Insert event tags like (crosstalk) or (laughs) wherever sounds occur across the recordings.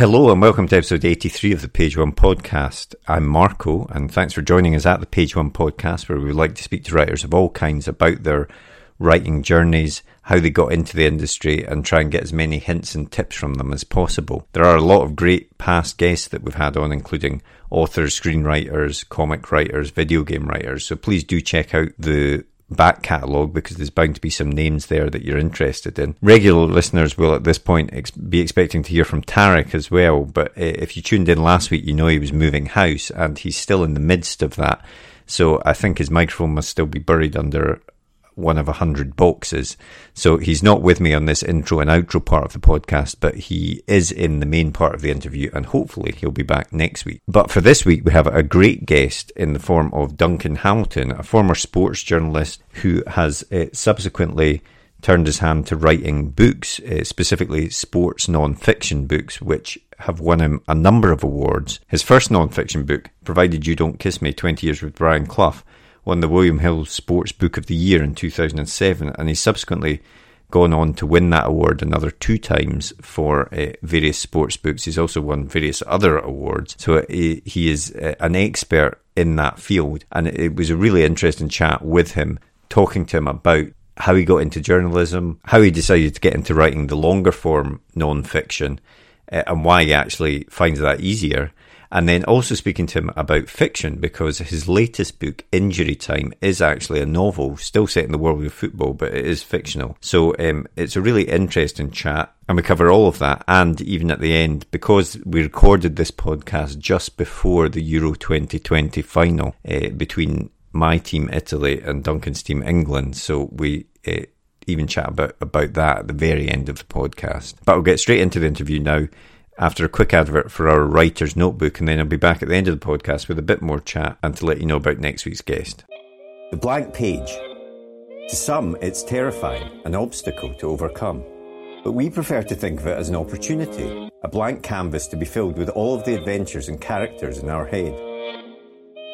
Hello and welcome to episode 83 of the Page One podcast. I'm Marco and thanks for joining us at the Page One podcast where we like to speak to writers of all kinds about their writing journeys, how they got into the industry and try and get as many hints and tips from them as possible. There are a lot of great past guests that we've had on including authors, screenwriters, comic writers, video game writers. So please do check out the back catalogue because there's bound to be some names there that you're interested in. Regular listeners will at this point ex- be expecting to hear from Tarek as well, but uh, if you tuned in last week, you know he was moving house and he's still in the midst of that. So I think his microphone must still be buried under one of a hundred boxes. So he's not with me on this intro and outro part of the podcast, but he is in the main part of the interview and hopefully he'll be back next week. But for this week, we have a great guest in the form of Duncan Hamilton, a former sports journalist who has uh, subsequently turned his hand to writing books, uh, specifically sports non-fiction books, which have won him a number of awards. His first non-fiction book, Provided You Don't Kiss Me, 20 Years with Brian Clough, won the William Hill Sports Book of the Year in 2007, and he's subsequently gone on to win that award another two times for uh, various sports books. He's also won various other awards, so he, he is uh, an expert in that field. And it was a really interesting chat with him, talking to him about how he got into journalism, how he decided to get into writing the longer form non fiction, uh, and why he actually finds that easier and then also speaking to him about fiction because his latest book, Injury Time, is actually a novel, still set in the world of football, but it is fictional. So um, it's a really interesting chat. And we cover all of that. And even at the end, because we recorded this podcast just before the Euro 2020 final uh, between my team Italy and Duncan's team England. So we uh, even chat about, about that at the very end of the podcast. But we'll get straight into the interview now after a quick advert for our writer's notebook, and then I'll be back at the end of the podcast with a bit more chat and to let you know about next week's guest. The blank page. To some, it's terrifying, an obstacle to overcome. But we prefer to think of it as an opportunity, a blank canvas to be filled with all of the adventures and characters in our head.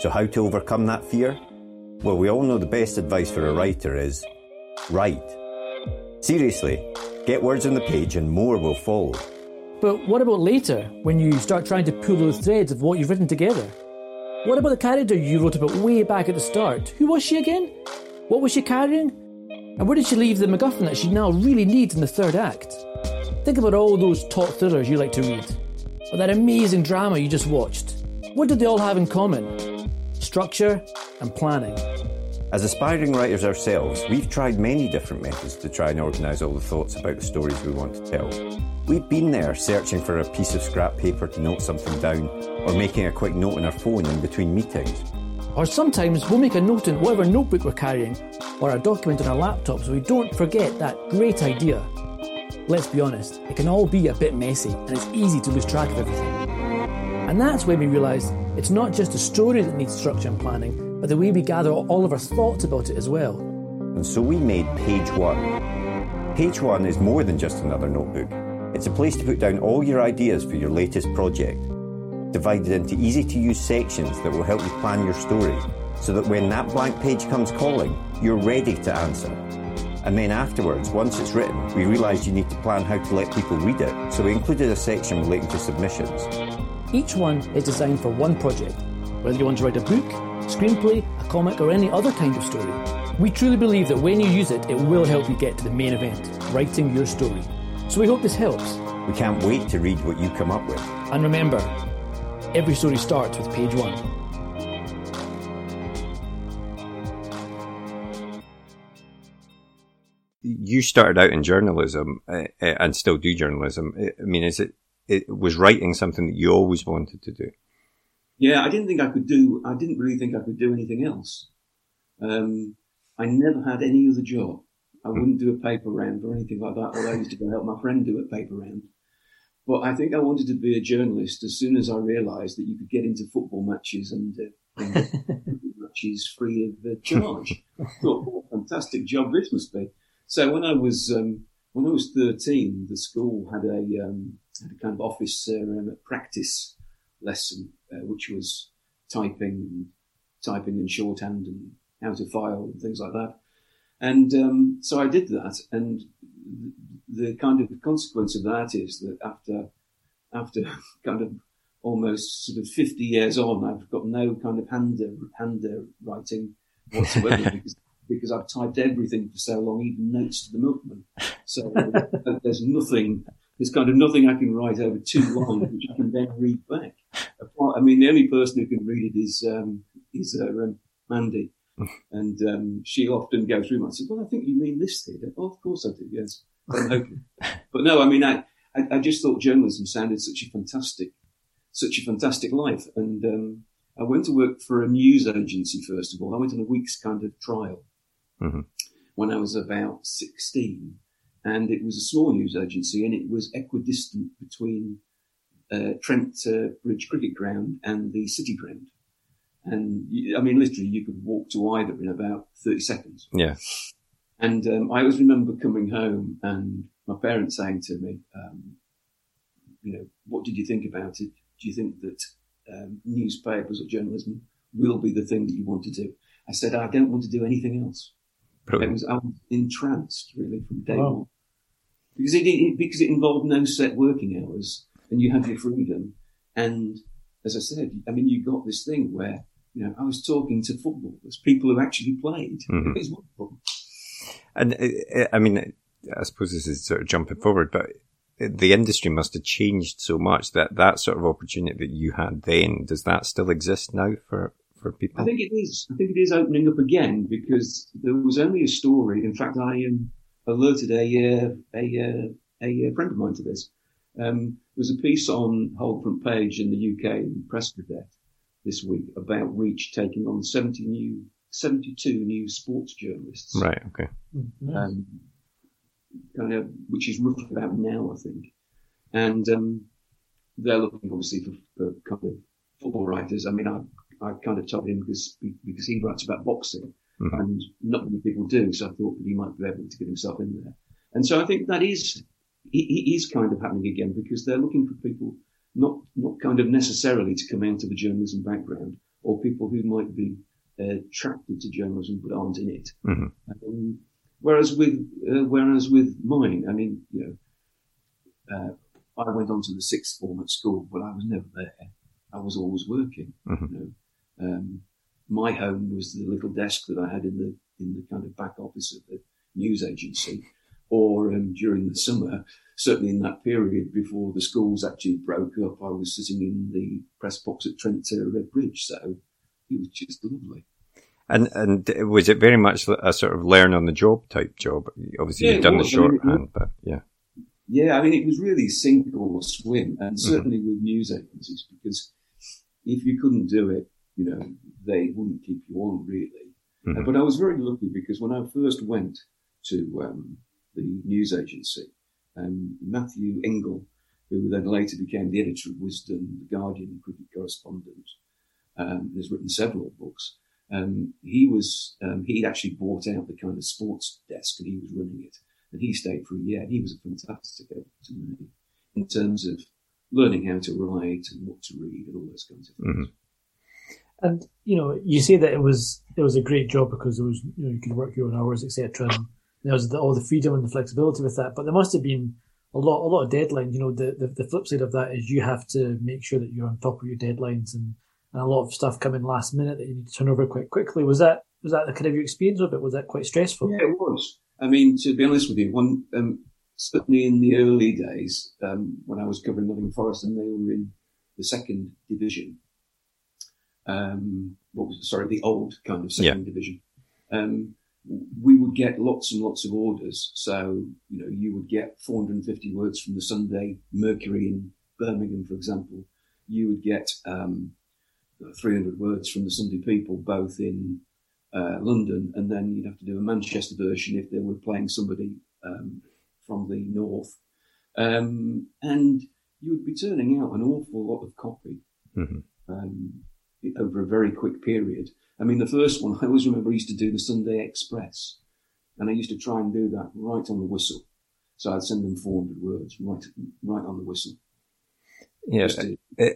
So, how to overcome that fear? Well, we all know the best advice for a writer is write. Seriously, get words on the page and more will follow. But what about later, when you start trying to pull those threads of what you've written together? What about the character you wrote about way back at the start? Who was she again? What was she carrying? And where did she leave the MacGuffin that she now really needs in the third act? Think about all those top thrillers you like to read, or that amazing drama you just watched. What did they all have in common? Structure and planning. As aspiring writers ourselves, we've tried many different methods to try and organise all the thoughts about the stories we want to tell. We've been there searching for a piece of scrap paper to note something down, or making a quick note on our phone in between meetings. Or sometimes we'll make a note in whatever notebook we're carrying, or a document on our laptop so we don't forget that great idea. Let's be honest, it can all be a bit messy, and it's easy to lose track of everything. And that's when we realised it's not just a story that needs structure and planning, but the way we gather all of our thoughts about it as well. And so we made Page One. Page One is more than just another notebook. It's a place to put down all your ideas for your latest project, divided into easy to use sections that will help you plan your story, so that when that blank page comes calling, you're ready to answer. And then afterwards, once it's written, we realised you need to plan how to let people read it, so we included a section relating to submissions. Each one is designed for one project, whether you want to write a book, screenplay, a comic, or any other kind of story. We truly believe that when you use it, it will help you get to the main event, writing your story. So we hope this helps. We can't wait to read what you come up with. And remember, every story starts with page one. You started out in journalism uh, uh and still do journalism. I mean, is it, it was writing something that you always wanted to do? Yeah, I didn't think I could do. I didn't really think I could do anything else. Um, I never had any other job. I wouldn't do a paper round or anything like that. Although I used to go help my friend do a paper round. But I think I wanted to be a journalist as soon as I realised that you could get into football matches and, uh, and (laughs) matches free of uh, charge. I (laughs) thought, what a fantastic job this must be. So when I was um, when I was thirteen, the school had a um, had a kind of office uh, practice lesson, uh, which was typing, typing in shorthand and how to file and things like that. And um, so I did that, and the kind of consequence of that is that after after (laughs) kind of almost sort of 50 years on, I've got no kind of hand writing whatsoever (laughs) because because I've typed everything for so long, even notes to the milkman. So (laughs) there's nothing, there's kind of nothing I can write over two lines which I can then read back. I mean, the only person who can read it is um, is uh, um, Mandy, and um, she often goes through. I said, "Well, I think you mean this here." Oh, of course I do. Yes, (laughs) but no, I mean, I, I, I just thought journalism sounded such a fantastic, such a fantastic life, and um, I went to work for a news agency first of all. I went on a week's kind of trial mm-hmm. when I was about sixteen, and it was a small news agency, and it was equidistant between uh, Trent uh, Bridge Cricket Ground and the City Ground. And I mean, literally, you could walk to either in about 30 seconds. Yeah. And um, I always remember coming home and my parents saying to me, um, you know, what did you think about it? Do you think that um, newspapers or journalism will be the thing that you want to do? I said, I don't want to do anything else. Brilliant. It was, I was entranced really from day wow. one. Because it, it, because it involved no set working hours and you have your freedom. And as I said, I mean, you got this thing where, you know, I was talking to footballers, people who actually played. Mm-hmm. It's wonderful. And uh, uh, I mean, I suppose this is sort of jumping forward, but the industry must have changed so much that that sort of opportunity that you had then, does that still exist now for, for people? I think it is. I think it is opening up again because there was only a story. In fact, I um, alerted a, uh, a, uh, a, friend of mine to this. Um, there was a piece on Whole Front Page in the UK in Press Gazette this week about Reach taking on 70 new 72 new sports journalists. Right. Okay. Mm-hmm. Um, kind of, which is roughly about now, I think. And, um, they're looking obviously for, for, kind of football writers. I mean, I, I kind of told him because, because he writes about boxing mm-hmm. and not many people do. So I thought that he might be able to get himself in there. And so I think that is, he is kind of happening again because they're looking for people not, not kind of necessarily to come out of a journalism background or people who might be attracted to journalism but aren't in it. Mm-hmm. Um, whereas with uh, whereas with mine, I mean, you know, uh, I went on to the sixth form at school, but I was never there. I was always working. Mm-hmm. You know, um, my home was the little desk that I had in the in the kind of back office of the news agency, or um, during the summer, certainly in that period before the schools actually broke up, I was sitting in the press box at Trent Red Bridge. So it was just lovely. And and was it very much a sort of learn on the job type job? Obviously, yeah, you've done the shorthand, I mean, but yeah. Yeah, I mean, it was really sink or swim, and mm-hmm. certainly mm-hmm. with news agencies, because if you couldn't do it, you know, they wouldn't keep you on really. Mm-hmm. Uh, but I was very lucky because when I first went to um, the news agency, um, Matthew Engel, who then later became the editor of Wisden, the Guardian cricket correspondent, um, has written several books. Um, he was um, he actually bought out the kind of sports desk and he was running it, and he stayed for a year. He was a fantastic help to me in terms of learning how to write and what to read and all those kinds of things. Mm-hmm. And you know, you say that it was it was a great job because there was you know you could work your own hours, etc. And there was the, all the freedom and the flexibility with that. But there must have been a lot a lot of deadlines. You know, the, the the flip side of that is you have to make sure that you're on top of your deadlines and and a lot of stuff coming last minute that you need to turn over quite quickly. Was that was that the kind of your experience of it? Was that quite stressful? Yeah, it was. I mean, to be honest with you, one um, certainly in the early days um, when I was covering Nottingham Forest and they were in the second division. Um, what was sorry, the old kind of second yeah. division. Um, we would get lots and lots of orders. So, you know, you would get 450 words from the Sunday Mercury in Birmingham, for example. You would get um, 300 words from the Sunday People, both in uh, London, and then you'd have to do a Manchester version if they were playing somebody um, from the north. Um, and you would be turning out an awful lot of copy mm-hmm. um, over a very quick period. I mean, the first one, (laughs) I always remember I used to do the Sunday Express, and I used to try and do that right on the whistle. So I'd send them 400 words right, right on the whistle. Yeah,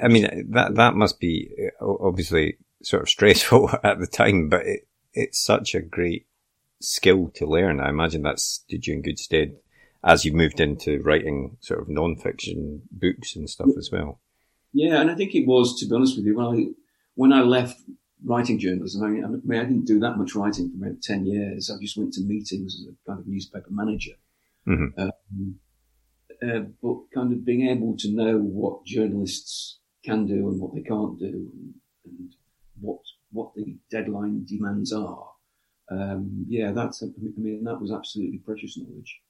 I mean that that must be uh, obviously sort of (laughs) stressful at the time, but it, it's such a great skill to learn. I imagine that stood you in good stead as you moved into writing sort of non-fiction books and stuff as well. Yeah, and I think it was, to be honest with you, when I when I left writing journalism, I mean, I, mean, I didn't do that much writing for about ten years. I just went to meetings as a kind of newspaper manager. Mm-hmm. Um, uh, but kind of being able to know what journalists can do and what they can't do, and, and what what the deadline demands are. Um, yeah, that's I mean that was absolutely precious knowledge,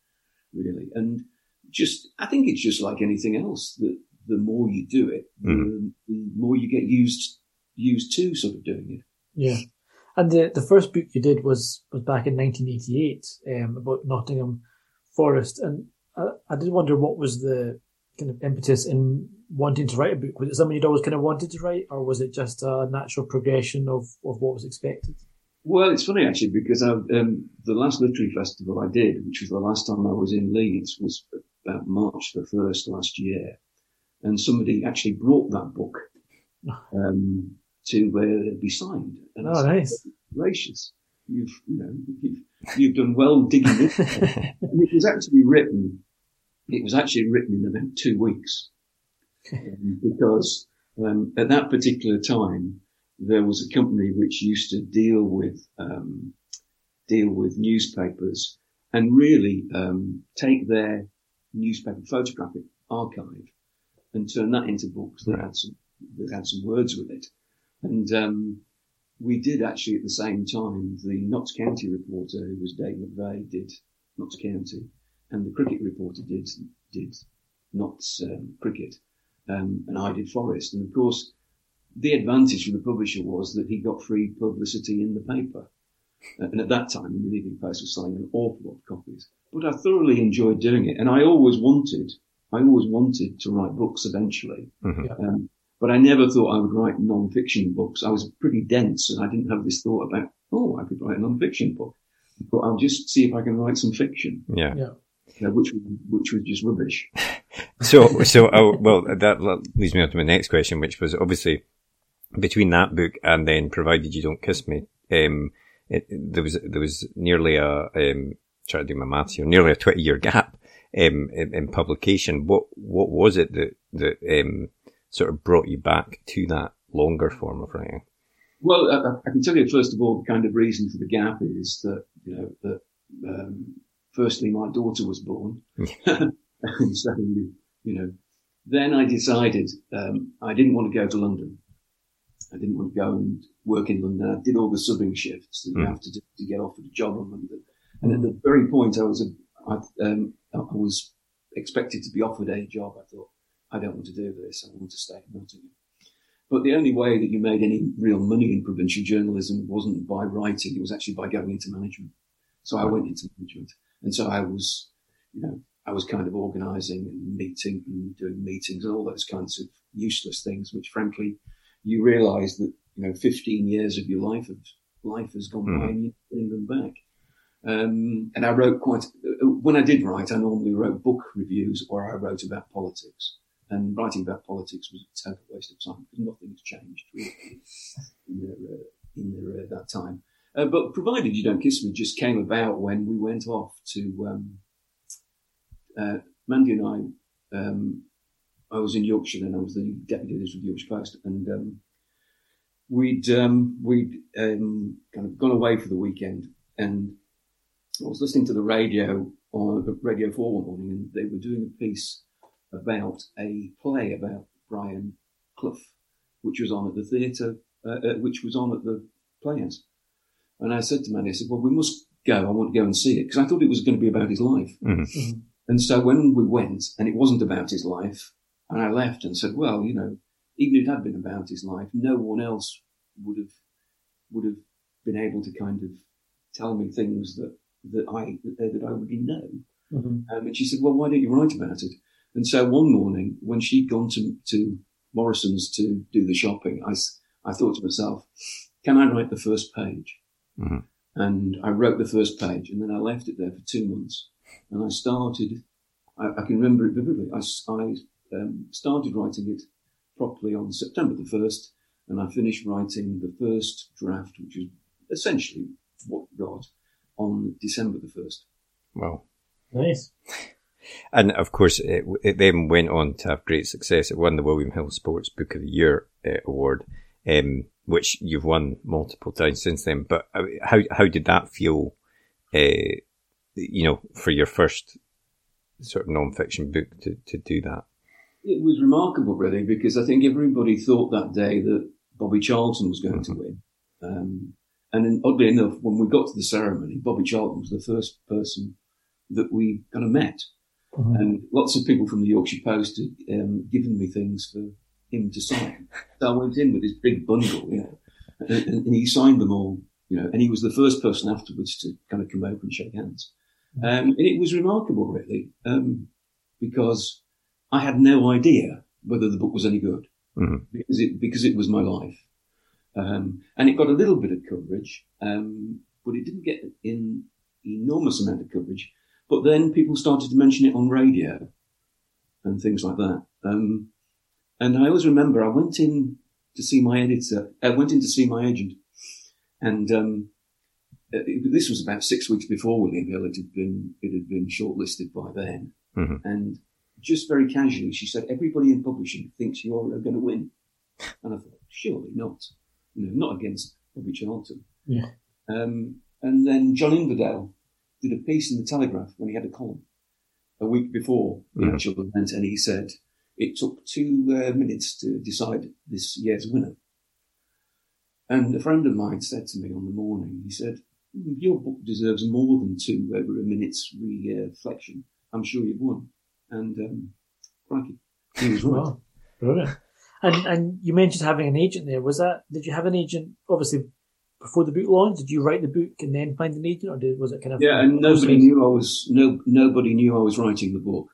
really, and just I think it's just like anything else that the more you do it, mm. the, the, more you get used used to sort of doing it. Yeah. And the, the first book you did was, was back in 1988 um, about Nottingham Forest. And I, I did wonder what was the kind of impetus in wanting to write a book. Was it something you'd always kind of wanted to write, or was it just a natural progression of, of what was expected? Well, it's funny actually because I, um, the last literary festival I did, which was the last time I was in Leeds, was about March the first last year, and somebody actually brought that book (laughs) um, to uh, be signed. And oh, nice, gracious! You've you know you've, you've done well digging it. (laughs) and it was actually written. It was actually written in about two weeks um, because um, at that particular time there was a company which used to deal with um, deal with newspapers and really um, take their newspaper photographic archive and turn that into books that had some that had some words with it. And um, we did actually at the same time the Notts County reporter, who was Dave McVeigh, did Notts County, and the cricket reporter did did Notts um, cricket, um, and I did Forest. And of course, the advantage for the publisher was that he got free publicity in the paper. And at that time, the Evening Post was selling an awful lot of copies. But I thoroughly enjoyed doing it, and I always wanted, I always wanted to write books eventually. Mm-hmm. Um, but I never thought I would write non-fiction books. I was pretty dense, and I didn't have this thought about, oh, I could write a non-fiction book. But I'll just see if I can write some fiction. Yeah. yeah. You know, which which was just rubbish. (laughs) so, so oh, well, that leads me on to my next question, which was obviously between that book and then provided you don't kiss me um, it, there was there was nearly a um, trying to do my maths here nearly a 20 year gap um, in, in, publication what what was it that that um, sort of brought you back to that longer form of writing well I, I, can tell you first of all the kind of reason for the gap is that you know that um, firstly my daughter was born (laughs) and so you know then I decided um, I didn't want to go to London I didn't want to go and work in London. I did all the subbing shifts that mm. you have to do to get offered a job in London. And at the very point I was, a, I, um, I was expected to be offered a job, I thought, I don't want to do this. I want to stay in Nottingham. But the only way that you made any real money in provincial journalism wasn't by writing. It was actually by going into management. So I went into management. And so I was, you know, I was kind of organizing and meeting and doing meetings and all those kinds of useless things, which frankly you realise that you know 15 years of your life of life has gone mm. by and you're getting them back. Um, and I wrote quite when I did write, I normally wrote book reviews or I wrote about politics. And writing about politics was a total waste of time because nothing's changed really in, there, uh, in there, uh, that time. Uh, but provided you don't kiss me, just came about when we went off to um, uh, Mandy and I um, I was in Yorkshire then. I was the deputy editor of the Yorkshire Post, and um, we'd um, we'd um, kind of gone away for the weekend, and I was listening to the radio on Radio Four one morning, and they were doing a piece about a play about Brian Clough, which was on at the theatre, uh, uh, which was on at the Playhouse. And I said to Mandy, I said, "Well, we must go. I want to go and see it because I thought it was going to be about his life." Mm-hmm. Mm-hmm. And so when we went, and it wasn't about his life, and I left and said, well, you know, even if it had been about his life, no one else would have would have been able to kind of tell me things that that I that, I already know. Mm-hmm. Um, and she said, well, why don't you write about it? And so one morning, when she'd gone to to Morrison's to do the shopping, I I thought to myself, can I write the first page? Mm-hmm. And I wrote the first page, and then I left it there for two months. And I started. I, I can remember it vividly. I, I um, started writing it properly on September the 1st, and I finished writing the first draft, which is essentially what we got on December the first. Wow. Nice. And of course, it, it, then went on to have great success. It won the William Hill Sports Book of the Year uh, award, um, which you've won multiple times since then. But uh, how how did that feel? Uh, you know, for your first sort of non-fiction book to, to do that. It was remarkable, really, because I think everybody thought that day that Bobby Charlton was going mm-hmm. to win. Um, and then, oddly enough, when we got to the ceremony, Bobby Charlton was the first person that we kind of met. Mm-hmm. And lots of people from the Yorkshire Post had um, given me things for him to sign. so I went in with this big bundle, you know, and, and, he signed them all, you know, and he was the first person afterwards to kind of come over and shake hands. Mm-hmm. Um, and it was remarkable, really, um, because I had no idea whether the book was any good mm-hmm. because it because it was my life, um, and it got a little bit of coverage, um, but it didn't get an enormous amount of coverage. But then people started to mention it on radio and things like that. Um, and I always remember I went in to see my editor. I went in to see my agent, and um, it, this was about six weeks before William Hill. It had been it had been shortlisted by then, mm-hmm. and just very casually she said, "Everybody in publishing thinks you're going to win," and I thought, surely not. You know, not against Bobby Charlton. Yeah. Um, and then John Inverdale did a piece in the Telegraph when he had a column a week before the mm. actual event, and he said it took two uh, minutes to decide this year's winner. And a friend of mine said to me on the morning, he said, "Your book deserves more than two uh, minutes reflection. I'm sure you've won." And um, crikey, he was right. Wow. Brilliant. And and you mentioned having an agent there. Was that? Did you have an agent? Obviously, before the book launch? Did you write the book and then find an agent, or did, was it kind of? Yeah, and nobody knew I was no nobody knew I was writing the book.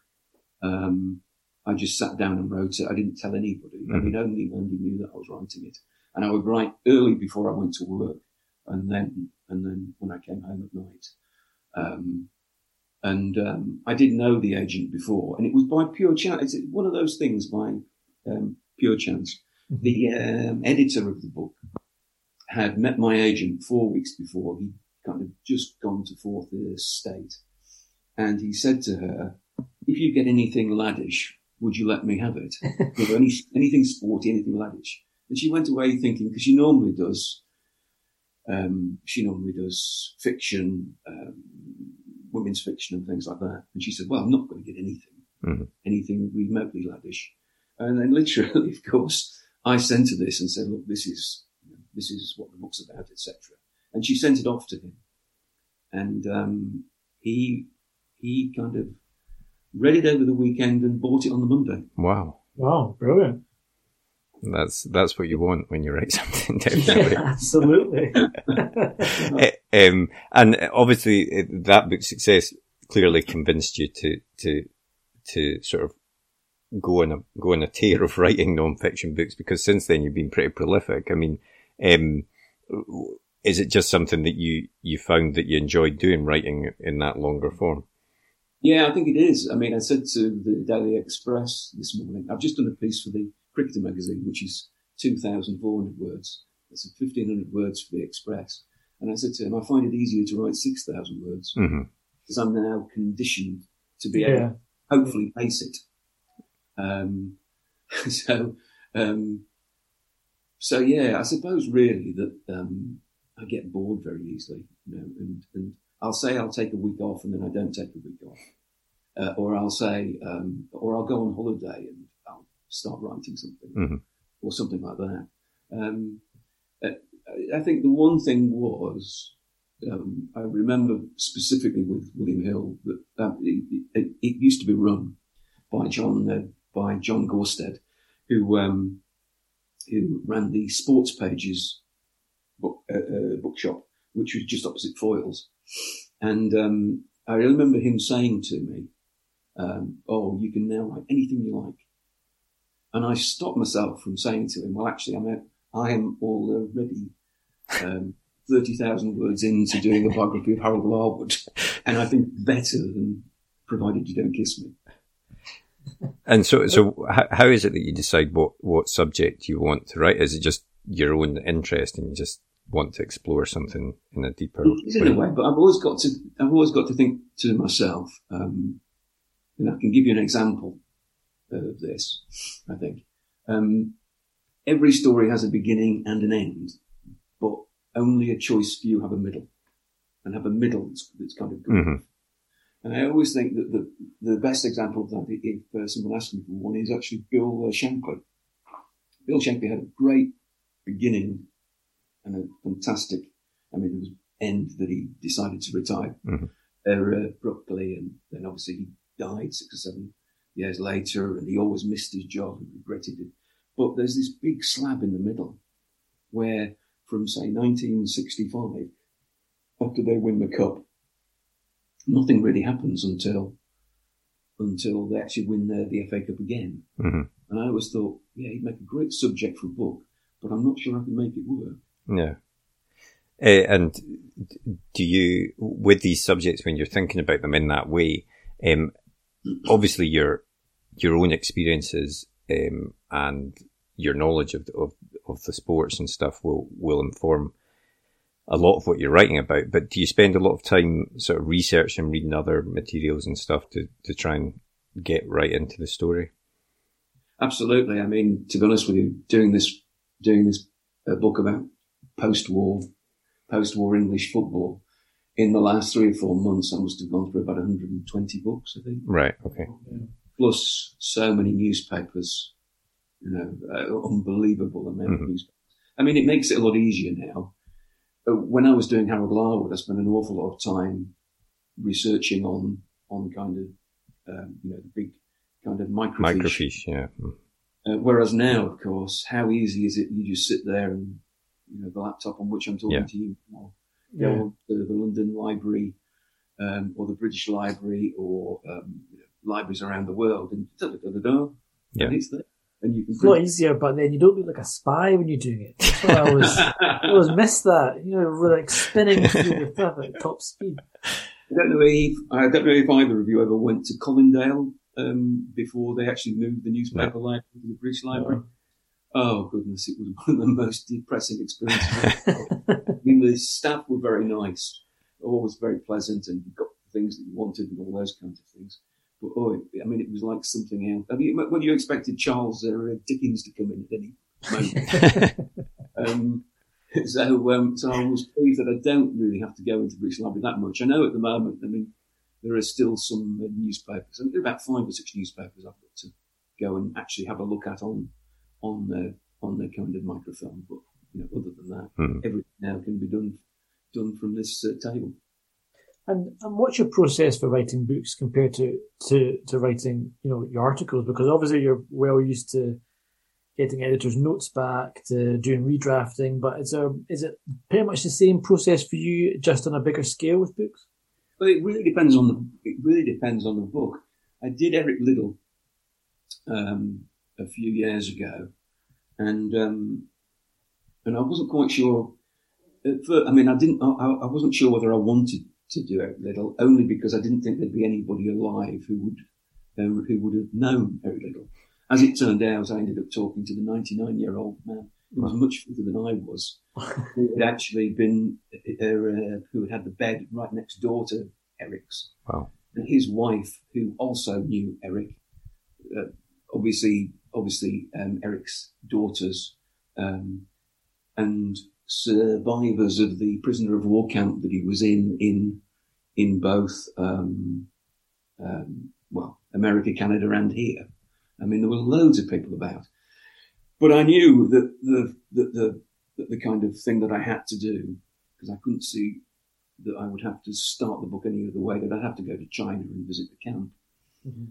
Um, I just sat down and wrote it. I didn't tell anybody. Mm-hmm. I mean, only Mandy knew that I was writing it, and I would write early before I went to work, and then and then when I came home at night. Um, and um, I didn't know the agent before, and it was by pure chance. It's one of those things by um, pure chance. Mm-hmm. The um, editor of the book had met my agent four weeks before. He'd kind of just gone to fourth estate. And he said to her, if you get anything laddish, would you let me have it? (laughs) any, anything sporty, anything laddish. And she went away thinking, because she normally does, um, she normally does fiction, um, women's fiction and things like that. And she said, well, I'm not going to get anything, mm-hmm. anything remotely laddish. And then literally, (laughs) of course, I sent her this and said, look, this is this is what the book's about, etc. And she sent it off to him, and um, he he kind of read it over the weekend and bought it on the Monday. Wow! Wow! Brilliant. That's that's what you want when you write something down. Yeah, absolutely. (laughs) Eh, um, and obviously, eh, that book's success clearly convinced you to to to sort of go on a go on a tear of writing non-fiction books because since then you've been pretty prolific. I mean, um, is it just something that you, you found that you enjoyed doing, writing in that longer form? Yeah, I think it is. I mean, I said to the Daily Express this morning, I've just done a piece for the Cricketer magazine, which is 2,400 words. That's 1,500 words for the Express. And I said to him, I find it easier to write 6,000 words mm-hmm. because I'm now conditioned to be able to hopefully pace it. Um, (laughs) so, um, so yeah, I suppose really that um, I get bored very easily, you know, and, and I'll say I'll take a week off and then I don't take a week off, uh, or I'll say, um, or I'll go on holiday and I'll start writing something, mm-hmm. or something like that. Um, uh, I think the one thing was um, I remember specifically with William Hill that it, it, it, used to be run by John uh, by John Gaustad, who um, who ran the sports pages book, uh, uh, bookshop, which was just opposite Foyles. And um, I remember him saying to me, um, "Oh, you can now write anything you like." And I stopped myself from saying to him, "Well, actually, I'm a, I am already um, thirty thousand words into doing a biography of Harold Larwood, and I think better than provided you don't kiss me." And so, so how, how is it that you decide what, what subject you want to write? Is it just your own interest and you just want to explore something in a deeper it's in a way, but I've always got to I've always got to think to myself, um, and I can give you an example of this. I think um, every story has a beginning and an end, but only a choice few have a middle, and have a middle that's, that's kind of good. Mhm. And I always think that the the best example of that, if uh, someone asks me for one, is actually Bill uh, Shankly. Bill Shankly had a great beginning and a fantastic, I mean, it was end that he decided to retire Mhm. uh, abruptly, and then obviously he died six or seven years later, and he always missed his job and regretted it. But there's this big slab in the middle where, from say 1965, after they win the cup, nothing really happens until until they actually win the, the FA Cup again. Mhm. And I always thought, yeah, he'd make a great subject for a book, but I'm not sure I can make it work. Yeah. Uh, and do you, with these subjects, when you're thinking about them in that way, um, (clears throat) obviously your your own experiences um, and your knowledge of, of of the sports and stuff will will inform a lot of what you're writing about. But do you spend a lot of time sort of researching, reading other materials and stuff to to try and get right into the story? Absolutely. I mean, to be honest with you, doing this, doing this uh, book about post-war, post-war English football, in the last three or four months, I must have gone through about 120 books, I think, Right. Okay. plus so many newspapers, you know, uh, unbelievable amount of Mhm. newspapers. I mean, it makes it a lot easier now. Uh, When I was doing Harold Larwood, I spent an awful lot of time researching on, on kind of, um, you know, the big kind of microfiche. Microfiche. Yeah. Mm. Uh, whereas now, of course, how easy is it? You just sit there and, you know, the laptop on which I'm talking Yeah. to you now, Yeah. or the, the London Library, um, or the British Library, or um, you know, libraries around the world, and da da da da da, Yeah. and it's there, and you can. It's a lot easier, but then you don't look like a spy when you're doing it. That's what I always, (laughs) I always miss that. You know, we're like spinning (laughs) through the stuff at top speed. I don't know if I don't know if either of you ever went to Colindale um, before they actually moved the newspaper library to the British Library. Oh goodness, it was (laughs) one of the most depressing experiences. I mean, the staff were very nice, always very pleasant, and you got the things that you wanted and all those kinds of things. But oh, it, I mean, it was like something else. I mean, when you expected Charles uh, Dickens to come in at any moment. (laughs) um, so, um, so I was pleased that I don't really have to go into British Library that much. I know at the moment, I mean, there are still some uh, newspapers. I are about five or six newspapers I've got to go and actually have a look at on on the on the kind of microfilm. But you know, other than that, Hmm. everything now can be done done from this uh, table. And, and what's your process for writing books compared to, to, to writing, you know, your articles? Because obviously you're well used to getting editors' notes back, to doing redrafting, but is there, is it pretty much the same process for you, just on a bigger scale with books? But it really depends on the it really depends on the book. I did Eric Liddell um, a few years ago, and um, and I wasn't quite sure. First, I mean, I didn't. I, I wasn't sure whether I wanted to do Eric Liddell, only because I didn't think there'd be anybody alive who would um, who would have known Eric Liddell. As it turned out, I ended up talking to the 99 year old man who was much fitter than I was, who had (laughs) actually been uh, uh, who had had the bed right next door to Eric's Wow. and his wife, who also knew Eric, uh, obviously, obviously um, Eric's daughters, um, and survivors of the prisoner of war camp that he was in in in both um, um, well America, Canada, and here. I mean, there were loads of people about, but I knew that the the the, the, the kind of thing that I had to do because I couldn't see that I would have to start the book any other way, that I'd have to go to China and visit the camp. Mhm.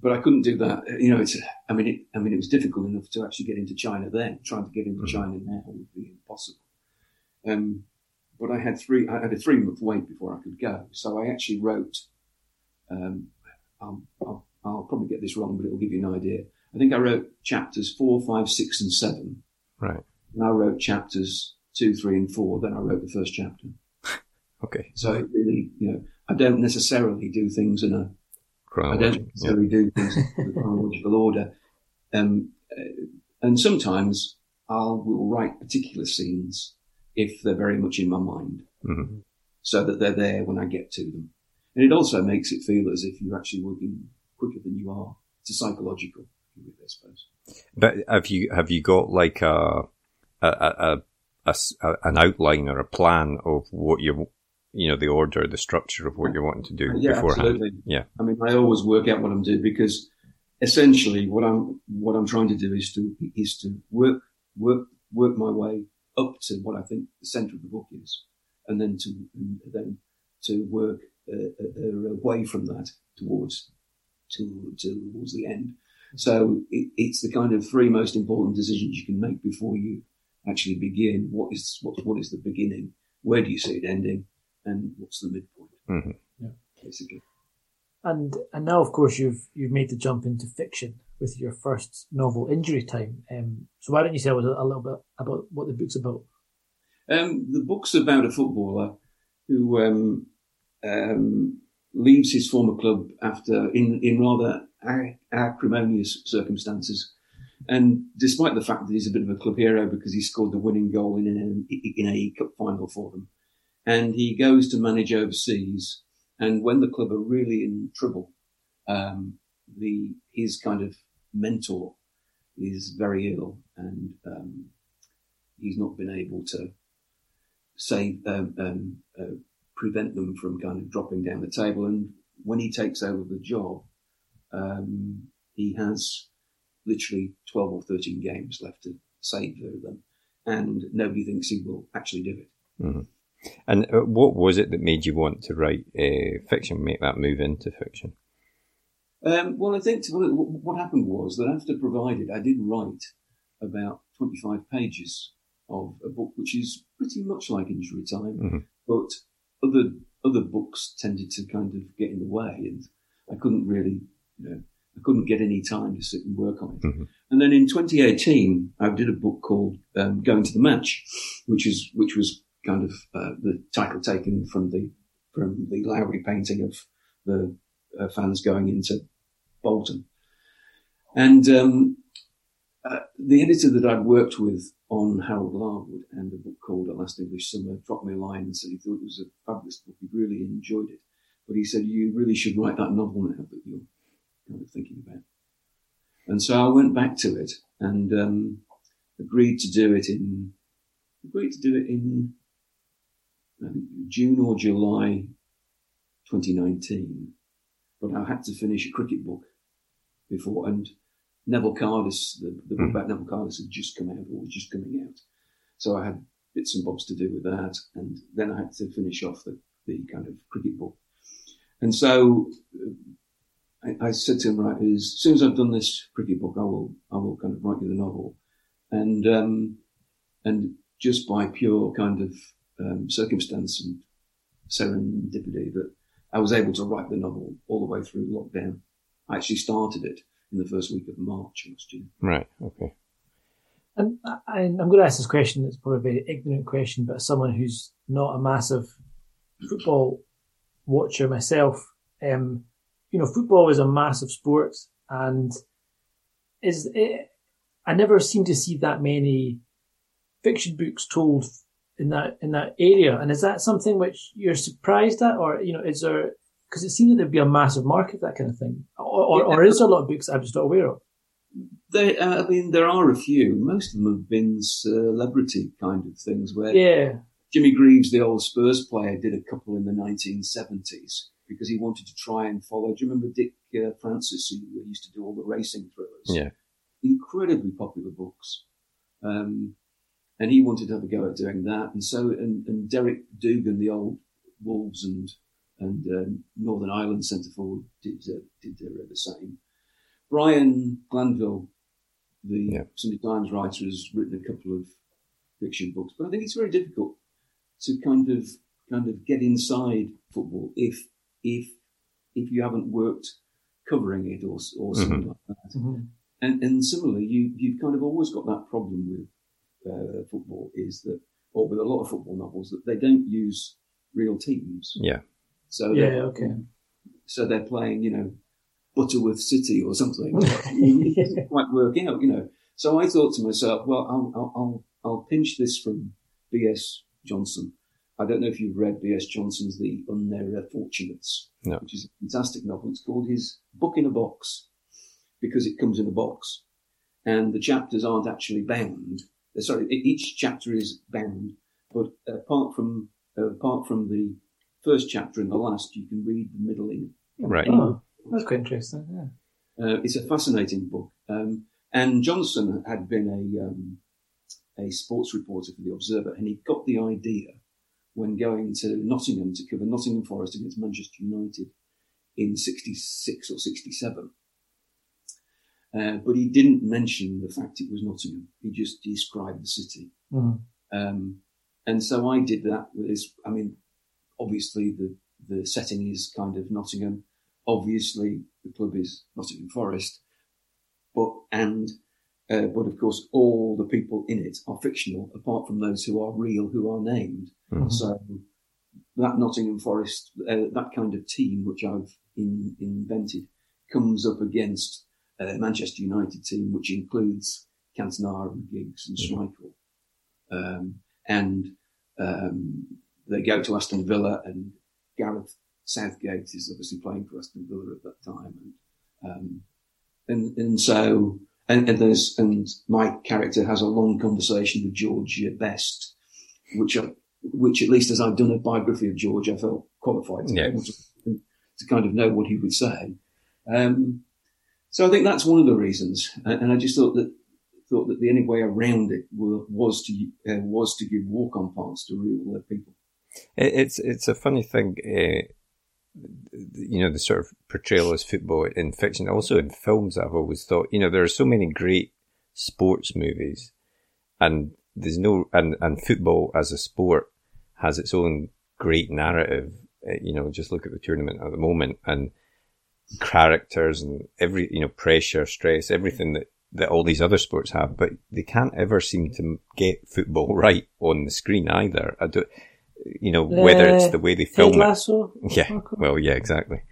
But I couldn't do that. You know, it's, I mean, it, I mean, it was difficult enough to actually get into China then. Trying to get into Mhm. China now would be impossible. Um, but I had three, I had a three month wait before I could go. So I actually wrote, um, I'll, I'll, I'll probably get this wrong, but it'll give you an idea. I think I wrote chapters four, five, six, and seven. Right. And I wrote chapters two, three, and four. Then I wrote the first chapter. (laughs) Okay. So it really, you know, I don't necessarily do things in a, I don't Yeah. necessarily do things in chronological order. Um, uh, and sometimes I will write particular scenes if they're very much in my mind, Mm-hmm. so that they're there when I get to them. And it also makes it feel as if you're actually working quicker than you are. It's a psychological, I suppose. But have you have you got like a a, a, a, a an outline or a plan of what you're, you know the order, the structure of what you're wanting to do Yeah, beforehand? absolutely. Yeah. I mean, I always work out what I'm doing because essentially what I'm what I'm trying to do is to is to work work work my way up to what I think the centre of the book is, and then to and then to work uh, uh, away from that towards to, towards the end. So it, it's the kind of three most important decisions you can make before you actually begin. What is what what is the beginning? Where do you see it ending? And what's the midpoint? Mhm. Yeah. Basically. And and now, of course, you've you've made the jump into fiction with your first novel, Injury Time. Um, so why don't you tell us a, little bit about what the book's about? Um, the book's about a footballer who um, um, leaves his former club after in in rather acrimonious circumstances, and despite the fact that he's a bit of a club hero because he scored the winning goal in an, in a cup final for them, and he goes to manage overseas, and when the club are really in trouble, um, the his kind of mentor is very ill and um, he's not been able to save um, um, uh, prevent them from kind of dropping down the table. And when he takes over the job, um, he has literally 12 or 13 games left to save them, and nobody thinks he will actually do it. And uh, what was it that made you want to write uh, fiction, make that move into fiction? Um, well, I think what, happened was that after provided, I did write about 25 pages of a book which is pretty much like Injury Time, Mhm. but other other books tended to kind of get in the way, and I couldn't really, you know, I couldn't get any time to sit and work on it. Mhm. And then in 2018, I did a book called um, Going to the Match, which is which was kind of uh, the title taken from the from the Lowry painting of the uh, fans going into Bolton. And um, uh, the editor that I'd worked with on Harold Larwood and a book called A Last English Summer dropped me a line and said he thought it was a fabulous book. He really enjoyed it. But he said, you really should write that novel now that you're kind of thinking about. And so I went back to it and um, agreed to do it in, agreed to do it in June or July 2019 but I had to finish a cricket book before. And Neville Cardus, the, the book Mhm. about Neville Cardus had just come out or was just coming out. So I had bits and bobs to do with that. And then I had to finish off the, the kind of cricket book. And so uh, I, I said to him, right, as soon as I've done this cricket book, I will, I will kind of write you the novel. And, um, and just by pure kind of, um, circumstance and serendipity that I was able to write the novel all the way through lockdown. I actually started it in the first week of March last year. Right. Okay. And I, I'm going to ask this question. It's probably a very ignorant question, but as someone who's not a massive football watcher myself, um, you know, football is a massive sport, and is it, I never seem to see that many fiction books told in that in that area. And is that something which you're surprised at, or you know, is there? Because it seems that there'd be a massive market that kind of thing, or, or, or is there a lot of books I'm just not aware of? They, uh, I mean, there are a few. Most of them have been celebrity kind of things where Yeah, Jimmy Greaves, the old Spurs player, did a couple in the 1970s because he wanted to try and follow. Do you remember Dick uh, Francis, who used to do all the racing thrillers? Yeah. Incredibly popular books. Um, and he wanted to have a go at doing that. And so, and, and Derek Dougan, the old Wolves and and um, Northern Ireland centre forward, did uh, did uh, the same. Brian Glanville, the Yeah. Sunday Times writer, has written a couple of fiction books, but I think it's very difficult to kind of kind of get inside football if if if you haven't worked covering it or or something like that. Mm-hmm. And and similarly, you you've kind of always got that problem with uh, football is that, or with a lot of football novels, that they don't use real teams. Yeah. So Yeah, they're- okay. So they're playing, you know, Butterworth City or something. (laughs) it doesn't quite work out, you know. So I thought to myself, well, I'll, I'll, I'll, I'll pinch this from B.S. Johnson. I don't know if you've read B.S. Johnson's The Unknown Fortunates, No. which is a fantastic novel. It's called his Book in a Box because it comes in a box and the chapters aren't actually bound. Uh, Sorry, each chapter is bound, but apart from, uh, apart from the first chapter and the last, you can read the middle in Right. Oh, that's quite interesting. Yeah. uh, it's a fascinating book. Um, and Johnson had been a um, a sports reporter for the Observer, and he got the idea when going to Nottingham to cover Nottingham Forest against Manchester United in '66 or '67. Uh, but he didn't mention the fact it was Nottingham. He just described the city. Mhm. Um, and so I did that with his, I mean, obviously the, the setting is kind of Nottingham. Obviously the club is Nottingham Forest, but, and, uh, but of course all the people in it are fictional apart from those who are real, who are named. Mhm. So that Nottingham Forest, uh, that kind of team which I've in, invented comes up against a Manchester United team, which includes Cantona and Giggs and Schmeichel. Um, and um, they go to Aston Villa, and Gareth Southgate is obviously playing for Aston Villa at that time, and um, and and so and, and there's and my character has a long conversation with George Best, which I, which at least as I've done a biography of George, I felt qualified to, Yeah. to, to kind of know what he would say. Um, so I think that's one of the reasons, and, and I just thought that thought that the only way around it wa- was to uh, was to give walk on parts to real uh, people. It's it's a funny thing, uh, you know, the sort of portrayal as football in fiction, also in films. I've always thought, you know, there are so many great sports movies, and there's no and and football as a sport has its own great narrative. Uh, you know, just look at the tournament at the moment and characters and every you know pressure, stress, everything that that all these other sports have, but they can't ever seem to get football (laughs) right on the screen either. I don't, you know, whether it's the way they film it. Yeah, (laughs) well, yeah, exactly.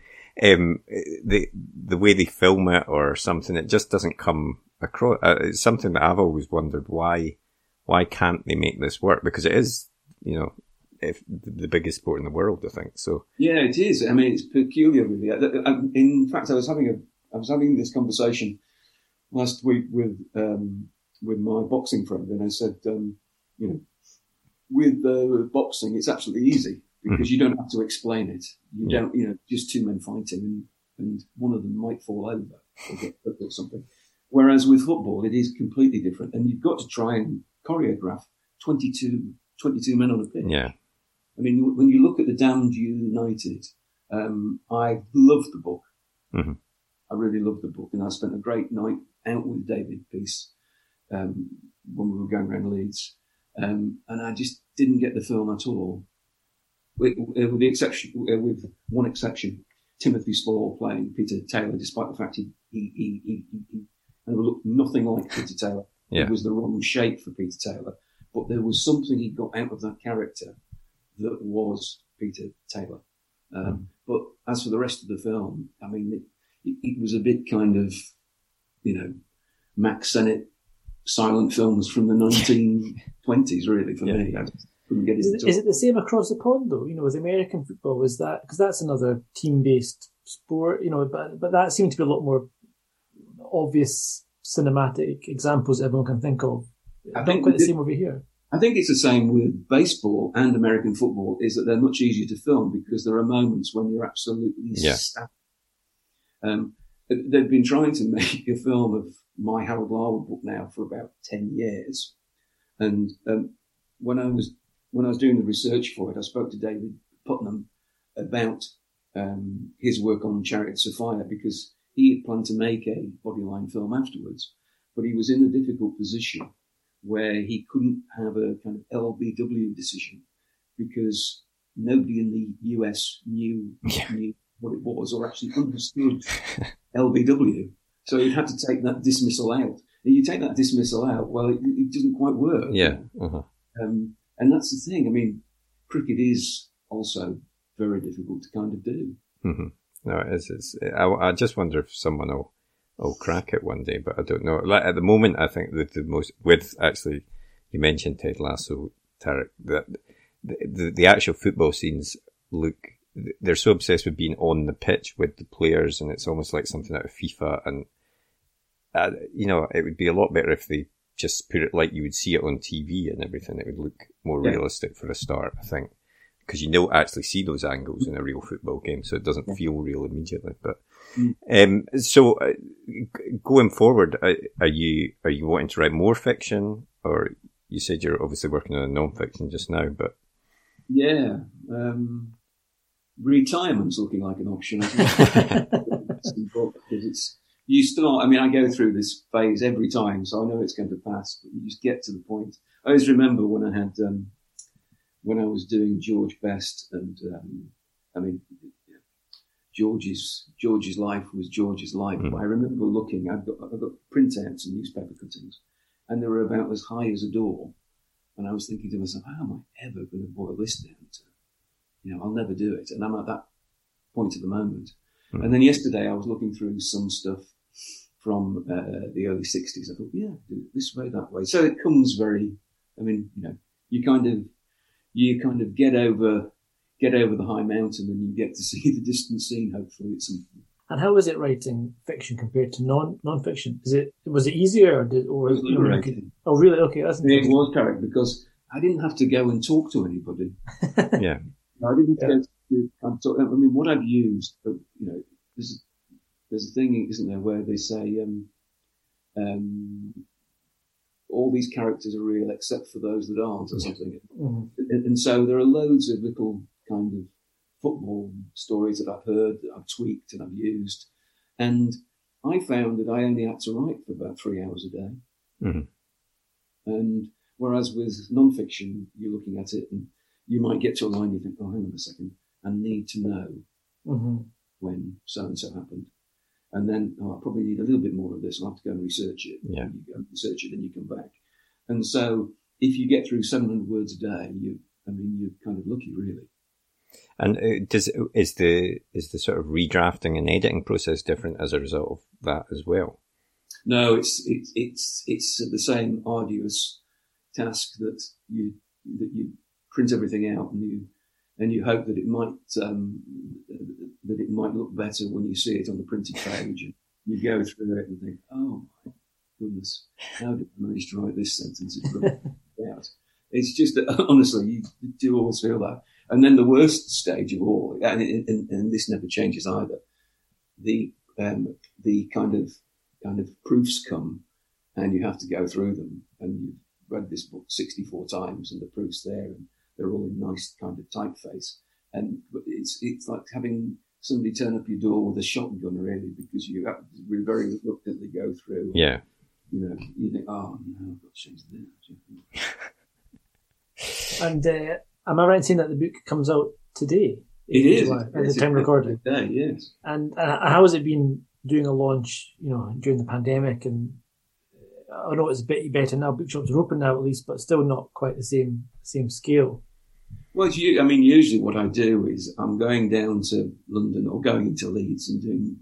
Um, the the way they film it or something, it just doesn't come across. Uh, it's something that I've always wondered why why can't they make this work? Because it is, you know, if the biggest sport in the world, I think. So Yeah, it is. I mean, it's peculiar, really. In fact, I was having a I was having this conversation last week with um, with my boxing friend, and I said, um, you know, with uh, boxing, it's absolutely easy because you don't have to explain it. You Yeah. don't, you know, just two men fighting, and, and one of them might fall over or get hurt or something. Whereas with football, it is completely different, and you've got to try and choreograph 22, 22 men on a pitch. yeah, I mean, when you look at the Damned United, um, I loved the book. Mhm. I really loved the book, and I spent a great night out with David Peace um, when we were going around Leeds, um, and I just didn't get the film at all, with, uh, with the exception, uh, with one exception, Timothy Spall playing Peter Taylor, despite the fact he he he he, he, he looked nothing like Peter Taylor. Yeah. It was the wrong shape for Peter Taylor, but there was something he got out of that character that was Peter Taylor. Um, but as for the rest of the film, I mean, it, it, it was a bit kind of, you know, Mack Sennett silent films from the (laughs) 1920s, really, for Yeah. me. I couldn't get is, it, is it the same across the pond though? You know, with American football, was that because that's another team-based sport? You know, but but that seemed to be a lot more obvious cinematic examples everyone can think of. I think quite the the- same over here. I think it's the same with baseball and American football is that they're much easier to film because there are moments when you're absolutely Yeah. stabbed. Um, they've been trying to (laughs) make a film of my Harold Larwood book now for about 10 years. And, um, when I was, when I was doing the research for it, I spoke to David Puttnam about, um, his work on Chariots of Fire because he had planned to make a bodyline film afterwards, but he was in a difficult position where he couldn't have a kind of LBW decision because nobody in the US knew, Yeah. knew what it was or actually understood (laughs) LBW. So he had to take that dismissal out. And you take that dismissal out, well, it, it doesn't quite work. yeah, uh-huh. Um, and that's the thing. I mean, cricket is also very difficult to kind of do. hmm No, it is. It's, I, I just wonder if someone will I'll crack it one day, but I don't know. Like, at the moment, I think that the most with actually, you mentioned Ted Lasso, Tarek. That the, the the actual football scenes look they're so obsessed with being on the pitch with the players, and it's almost like something out of FIFA. And uh, you know, it would be a lot better if they just put it like you would see it on TV and everything. It would look more yeah. realistic for a start, I think, because you don't actually see those angles in a real football game, so it doesn't yeah. feel real immediately. But mm. um, so uh, going forward, uh, are you are you wanting to write more fiction, or you said you're obviously working on a non-fiction just now, but yeah. Um, retirement's looking like an option. (laughs) because it's you start. I mean, I go through this phase every time, so I know it's going to pass. But you just get to the point. I always remember when I had um, when I was doing George Best, and um, I mean, George's George's life was George's life. Mm. I remember looking. I've got I've got printouts and newspaper cuttings, and they were about as high as a door. And I was thinking to myself, how am I ever going to boil this down to you know, I'll never do it. And I'm at that point at the moment. Mm. And then yesterday I was looking through some stuff from uh, the early 60s. I thought, yeah, do it this way, that way. So it comes very, I mean, you know, you kind of, you kind of get over, get over the high mountain and you get to (laughs) see the distant scene, hopefully at some point. And how is it writing fiction compared to non non-fiction? Is it was it easier or did or it was liberating? Oh, really? Okay, that's it was correct because I didn't have to go and talk to anybody. (laughs) yeah, I didn't yeah. to, I'm talking, I mean, what I've used, but, you know, there's, there's a thing, isn't there, where they say, um, um, all these characters are real except for those that aren't or something. Mm-hmm. And, and, so there are loads of little kind of football stories that I've heard, that I've tweaked and I've used. And I found that I only had to write for about three hours a day. Mm-hmm. And whereas with non-fiction, you're looking at it and you might get to a line you think, oh, hang on a second, I need to know mm-hmm. when so and so happened. And then, oh, I probably need a little bit more of this. I'll have to go and research it. Yeah. You go and research it, then you come back. And so if you get through 700 words a day, you, I mean, you're kind of lucky, really. And uh, does is the is the sort of redrafting and editing process different as a result of that as well? No, it's it's it's it's the same arduous task that you that you print everything out and you and you hope that it might um, that it might look better when you see it on the printed page. And you go through it and think, "Oh my goodness, how did I manage to write this sentence?" It's It's just that, (laughs) honestly, you do always feel that. And then the worst stage of all, and, and, and this never changes either. The um, the kind of kind of proofs come, and you have to go through them, and you've read this book sixty four times, and the proofs there, and they're all in nice kind of typeface. And it's, it's like having somebody turn up your door with a shotgun, really, because you have to very reluctantly go through. Yeah. You know, you think, oh, no, I've got to change that. (laughs) and uh, am I right in saying that the book comes out today? It is. July, at the time recording. Day, yes. And uh, how has it been doing a launch, you know, during the pandemic and I know it's a bit better now. Bookshops are open now at least, but still not quite the same same scale. Well, I mean, usually what I do is I'm going down to London or going into Leeds and doing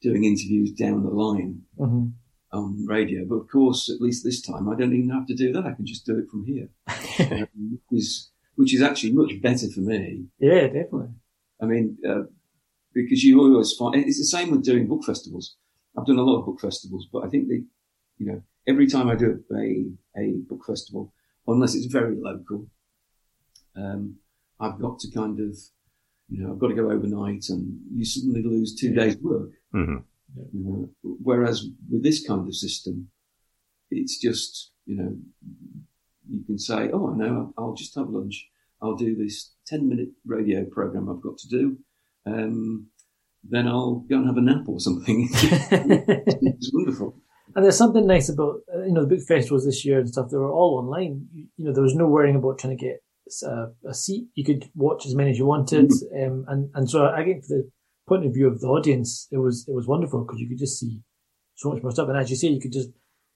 doing interviews down the line mm-hmm. on radio. But of course, at least this time, I don't even have to do that. I can just do it from here, (laughs) um, which, is, which is actually much better for me. Yeah, definitely. I mean, uh, because you always find it's the same with doing book festivals. I've done a lot of book festivals, but I think the, you know, every time I do a a book festival, unless it's very local, um, I've got to kind of, you know, I've got to go overnight and you suddenly lose two days work. Mm-hmm. You know, whereas with this kind of system, it's just, you know, you can say, oh, I know, I'll just have lunch. I'll do this 10 minute radio program I've got to do. Um, then I'll go and have a nap or something. (laughs) it's wonderful. And there's something nice about, uh, you know, the book festivals this year and stuff, they were all online. You know, there was no worrying about trying to get a, a, seat. You could watch as many as you wanted, mm. um, and and so again, from the point of view of the audience, it was it was wonderful because you could just see so much more stuff. And as you say, you could just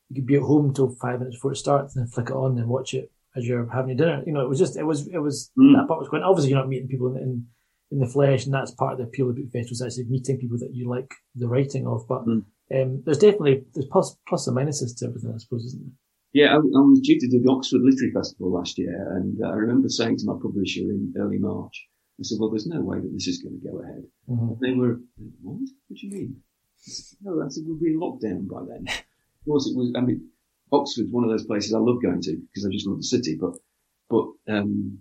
you could be at home till five minutes before it starts, and then flick it on and watch it as you're having your dinner. You know, it was just it was it was mm. that part was going. Obviously, you're not meeting people in, in, in the flesh, and that's part of the appeal of book festival is actually meeting people that you like the writing of. But mm. Um, there's definitely there's plus, plus and minuses to everything, I suppose, isn't there? Yeah, I, I was due to do the Oxford Literary Festival last year, and uh, I remember saying to my publisher in early March, I said, "Well, there's no way that this is going to go ahead." Mhm. They were, "What? What do you mean?" I said, no, I said we'll be in lockdown by then. Of course, it was. I mean, Oxford's one of those places I love going to because I just love the city, but but um,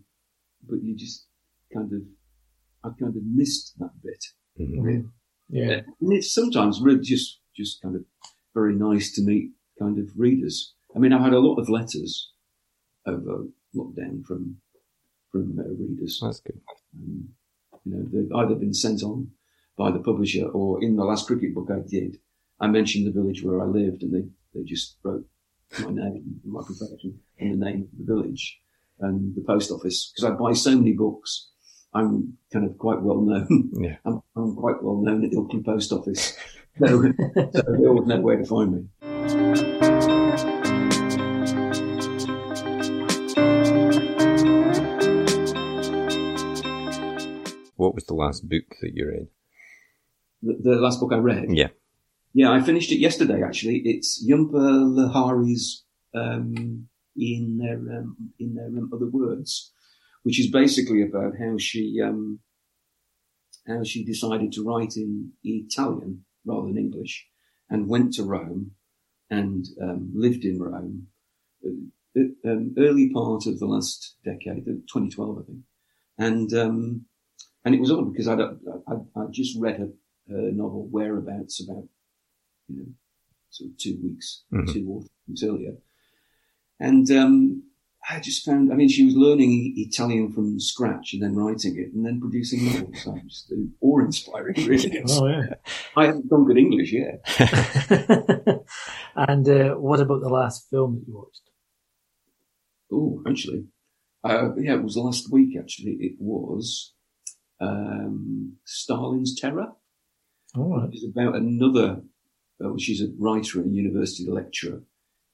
but you just kind of, I kind of missed that bit. Mhm. Yeah. And it's sometimes really just, just kind of very nice to meet kind of readers. I mean, I've had a lot of letters over lockdown from, from uh, readers. That's good. Um, you know, they've either been sent on by the publisher or in the last cricket book I did, I mentioned the village where I lived and they, they just wrote my name, my profession and the name of the village and the post office because I buy so many books. I'm kind of quite well known. (laughs) Yeah. I'm, I'm quite well known at the Ilkley Post Office. (laughs) So, so they always know where to find me. Was the last book that you read? The, the last book I read. Yeah. Yeah, I finished it yesterday. Actually, it's Jhumpa Lahiri's um, in their um, in their um, other words, which is basically about how she um, how she decided to write in Italian rather than English, and went to Rome and um, lived in Rome. uh, Um, early part of the last decade, uh, 2012, I think, and um, and it was odd because I'd, I'd, I'd just read her, her novel Whereabouts about you know, sort of two weeks, Mhm. two or three weeks earlier. And um, I just found, I mean, she was learning Italian from scratch and then writing it and then producing novels. So just uh, awe-inspiring, (laughs) really. Oh, yeah. I haven't done good English yet. (laughs) (laughs) and uh, what about the last film that you watched? Oh, actually, uh, yeah, it was last week. Actually, it was um, Stalin's Terror. All right. It's about another. Uh, she's a writer and a university lecturer,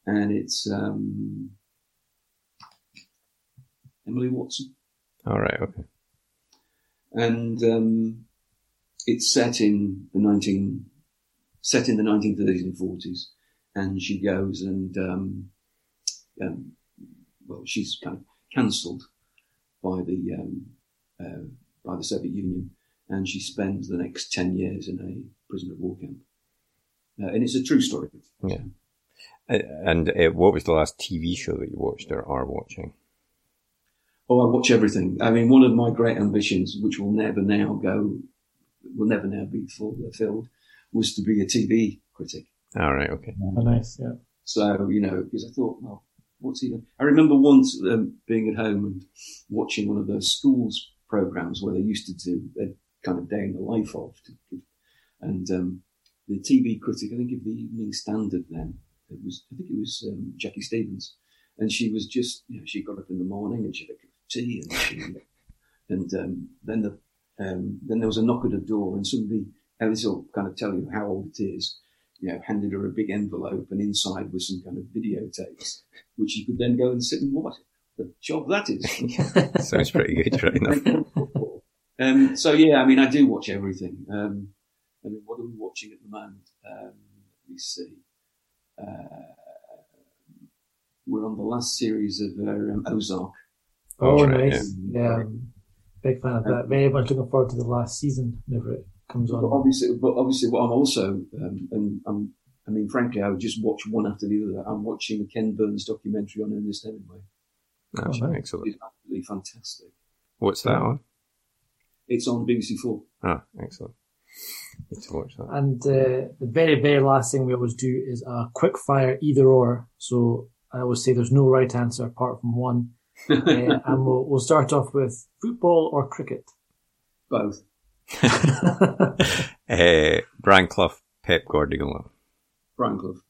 and it's um, Emily Watson. All right. Okay. and um, it's set in the nineteen set in the nineteen thirties and forties, and she goes and um, um, well, she's kind of cancelled by the um, uh, by the Soviet Union, and she spends the next ten years in a prisoner of war camp, uh, and it's a true story. Yeah. Uh, And uh, what was the last TV show that you watched or are watching? Oh, I watch everything. I mean, one of my great ambitions, which will never now go, will never now be fulfilled, was to be a TV critic. All right. Okay. Oh, nice. Yeah. So, you know, because I thought, well, what's he doing? I remember once um, being at home and watching one of those schools programs where they used to do a kind of day in the life of, and um, the TV critic, I think of the Evening Standard then, it was, I think it was um, Jackie Stevens, and she was just, you know, she got up in the morning and she had a cup of tea and she, and um, then the, um, then there was a knock at the door and somebody, and this will kind of tell you how old it is you know, handed her a big envelope and inside was some kind of videotapes, which she could then go and sit and watch. The job that is. (laughs) Sounds pretty good, right (laughs) enough. um, so yeah, I mean, I do watch everything. Um, I mean, what are we watching at the moment? Um, let me see. Uh, we're on the last series of uh, um, Ozark. Oh, All right, nice. Yeah. um, big fan of that. Very much looking forward to the last season whenever it comes But on. obviously, but obviously, what I'm also, um, and I'm, I mean, frankly, I would just watch one after the other. I'm watching a Ken Burns documentary on Ernest Hemingway. That's Oh, excellent. It's absolutely fantastic. What's that on? It's on BBC Four. Ah, excellent. Need to watch that. And uh, the very, very last thing we always do is a quick fire either or. So I always say there's no right answer apart from one. (laughs) Uh, and we'll, we'll start off with football or cricket. Both. uh, (laughs) Brian Clough, Pep Guardiola. Brian Clough.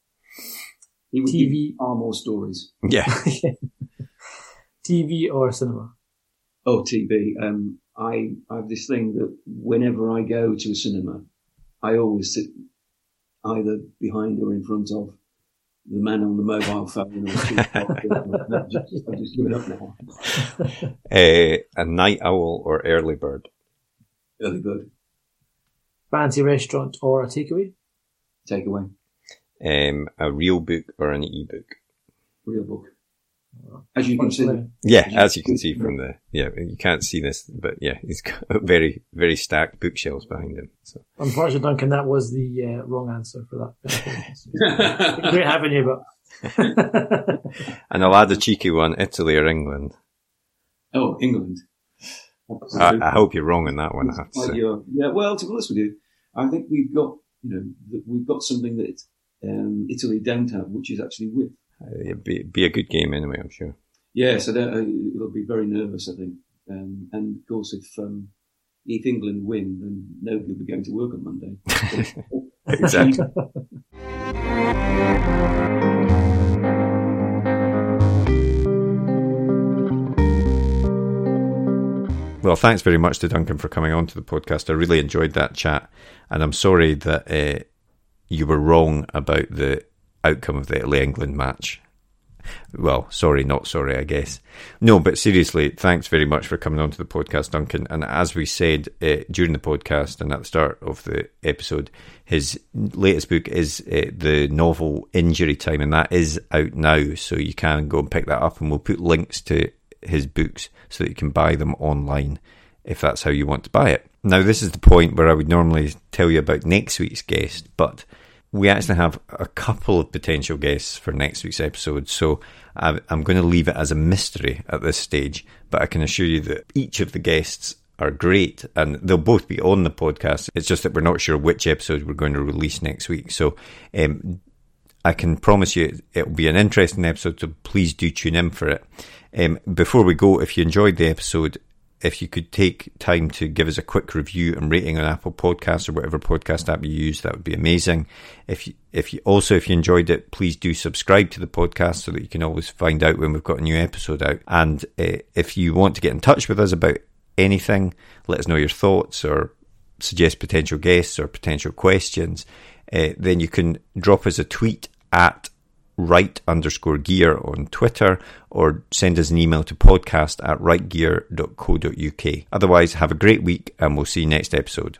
He would TV. give far more stories. Yeah. (laughs) TV or cinema. Oh, TV. Um, I, I have this thing that whenever I go to a cinema, I always sit either behind or in front of the man on the mobile phone. Or the (laughs) I've just, I've just given up now. Uh, a night owl or early bird. Early bird. Fancy restaurant or a takeaway. Takeaway. Um, a real book or an e-book? Real book. As you can see, Yeah, as you can see from the yeah, you can't see this, but yeah, he's got (laughs) very very stacked bookshelves behind him. So Unfortunately, Duncan, that was the uh, wrong answer for that. (laughs) Great having you, but (laughs) and I'll add a cheeky one: Italy or England. oh, England. I, I hope you're wrong on that one. I have to say. yeah, well, to be honest with you, I think we've got, you know, we've got something that um, Italy don't have, which is actually width. Uh, it'd be, be a good game anyway, I'm sure. Yeah, so that, uh, it'll be very nervous, I think. Um, and of course, if um, if England win, then nobody will be going to work on Monday. (laughs) Exactly. (laughs) Well, thanks very much to Duncan for coming on to the podcast. I really enjoyed that chat, and I'm sorry that uh, you were wrong about the outcome of the Italy England match. Well, sorry, not sorry, I guess. No, but seriously, thanks very much for coming on to the podcast, Duncan. And as we said uh, during the podcast and at the start of the episode, his latest book is uh, the novel Injury Time, and that is out now. So you can go and pick that up, and we'll put links to his books so that you can buy them online if that's how you want to buy it. Now, this is the point where I would normally tell you about next week's guest, but we actually have a couple of potential guests for next week's episode, so I'm going to leave it as a mystery at this stage. But I can assure you that each of the guests are great and they'll both be on the podcast. It's just that we're not sure which episode we're going to release next week. So um, I can promise you it'll be an interesting episode, so please do tune in for it. Um, before we go, if you enjoyed the episode, if you could take time to give us a quick review and rating on Apple Podcasts or whatever podcast app you use, that would be amazing. If you, if you also if you enjoyed it, please do subscribe to the podcast so that you can always find out when we've got a new episode out. And uh, if you want to get in touch with us about anything, let us know your thoughts or suggest potential guests or potential questions, uh, then you can drop us a tweet at write underscore gear on Twitter or send us an email to podcast at writegear.co.uk. Otherwise, have a great week and we'll see you next episode.